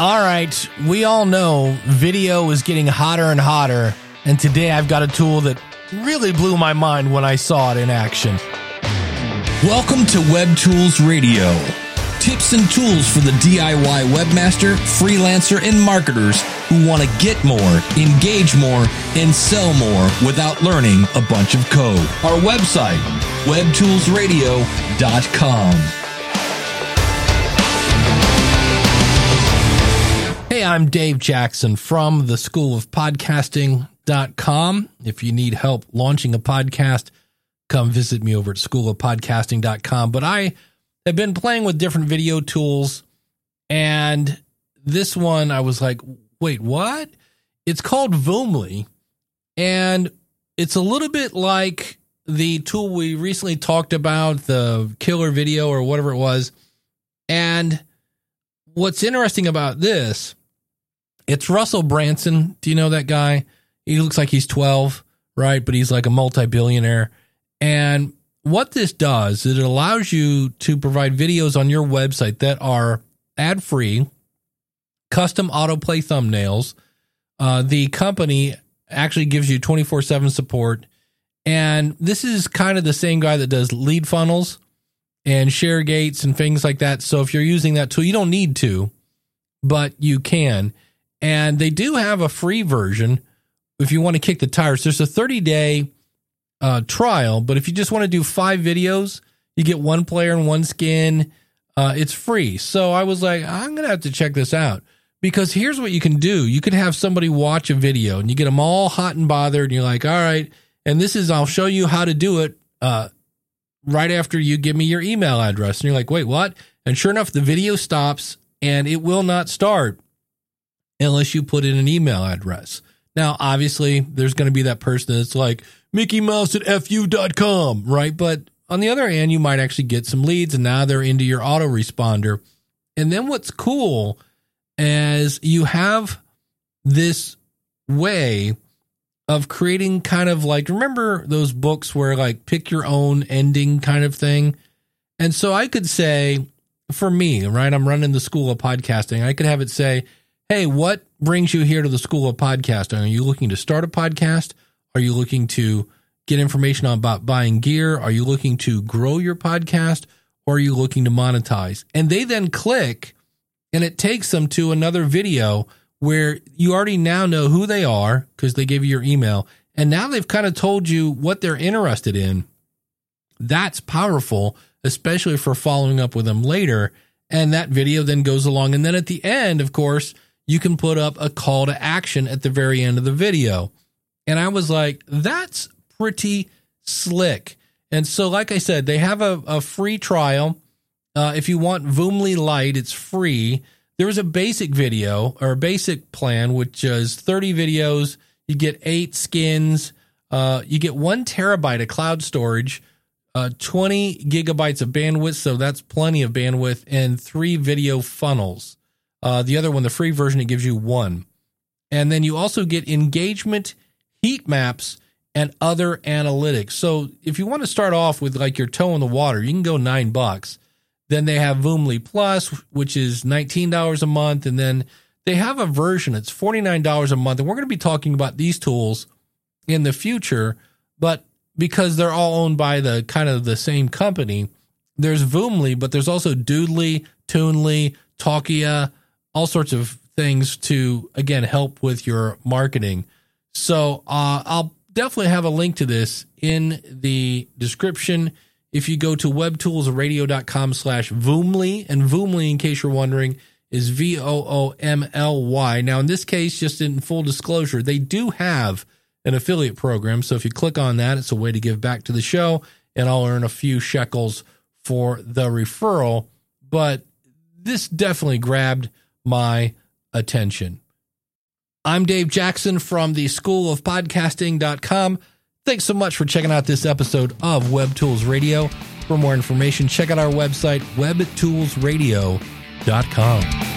All right, we all know video is getting hotter and hotter, and today I've got a tool that really blew my mind when I saw it in action. Welcome to Web Tools Radio. Tips and tools for the DIY webmaster, freelancer, and marketers who want to get more, engage more, and sell more without learning a bunch of code. Our website, webtoolsradio.com. I'm Dave Jackson from the School of Podcasting.com. If you need help launching a podcast, come visit me over at schoolofpodcasting.com. But I have been playing with different video tools, and this one I was like, wait, what? It's called Voomly, and it's a little bit like the tool we recently talked about, the killer video or whatever it was. And what's interesting about this it's Russell Brunson. Do you know that guy? He looks like he's 12, right? But he's like a multi billionaire. And what this does is it allows you to provide videos on your website that are ad free, custom autoplay thumbnails. Uh, the company actually gives you 24 7 support. And this is kind of the same guy that does lead funnels and share gates and things like that. So if you're using that tool, you don't need to, but you can. And they do have a free version if you want to kick the tires. There's a 30 day uh, trial, but if you just want to do five videos, you get one player and one skin. Uh, it's free. So I was like, I'm going to have to check this out because here's what you can do. You could have somebody watch a video and you get them all hot and bothered. And you're like, all right. And this is, I'll show you how to do it uh, right after you give me your email address. And you're like, wait, what? And sure enough, the video stops and it will not start unless you put in an email address. Now, obviously, there's going to be that person that's like Mickey Mouse at fu.com, right? But on the other hand, you might actually get some leads and now they're into your autoresponder. And then what's cool is you have this way of creating kind of like, remember those books where like pick your own ending kind of thing? And so I could say, for me, right, I'm running the school of podcasting. I could have it say, hey, what brings you here to the School of Podcasting? Are you looking to start a podcast? Are you looking to get information about buying gear? Are you looking to grow your podcast? Or are you looking to monetize? And they then click and it takes them to another video where you already now know who they are because they gave you your email. And now they've kind of told you what they're interested in. That's powerful, especially for following up with them later. And that video then goes along. And then at the end, of course, you can put up a call to action at the very end of the video. And I was like, that's pretty slick. And so, like I said, they have a, a free trial. Uh, if you want Voomly Lite, it's free. There is a basic video or a basic plan, which is 30 videos. You get eight skins. Uh, you get one terabyte of cloud storage, uh, 20 gigabytes of bandwidth. So that's plenty of bandwidth, and three video funnels. Uh, the other one, the free version, it gives you one. And then you also get engagement heat maps and other analytics. So if you want to start off with like your toe in the water, you can go nine bucks. Then they have Voomly Plus, which is $19 a month. And then they have a version, it's $49 a month. And we're going to be talking about these tools in the future. But because they're all owned by the kind of the same company, there's Voomly, but there's also Doodly, Toonly, Talkia, all sorts of things to again help with your marketing. So uh, I'll definitely have a link to this in the description. If you go to webtoolsradio.com slash Voomly, and Voomly, in case you're wondering, is V O O M L Y. Now, in this case, just in full disclosure, they do have an affiliate program. So if you click on that, it's a way to give back to the show, and I'll earn a few shekels for the referral. But this definitely grabbed my attention. I'm Dave Jackson from the School of Podcasting.com. Thanks so much for checking out this episode of Web Tools Radio. For more information, check out our website, webtoolsradio.com.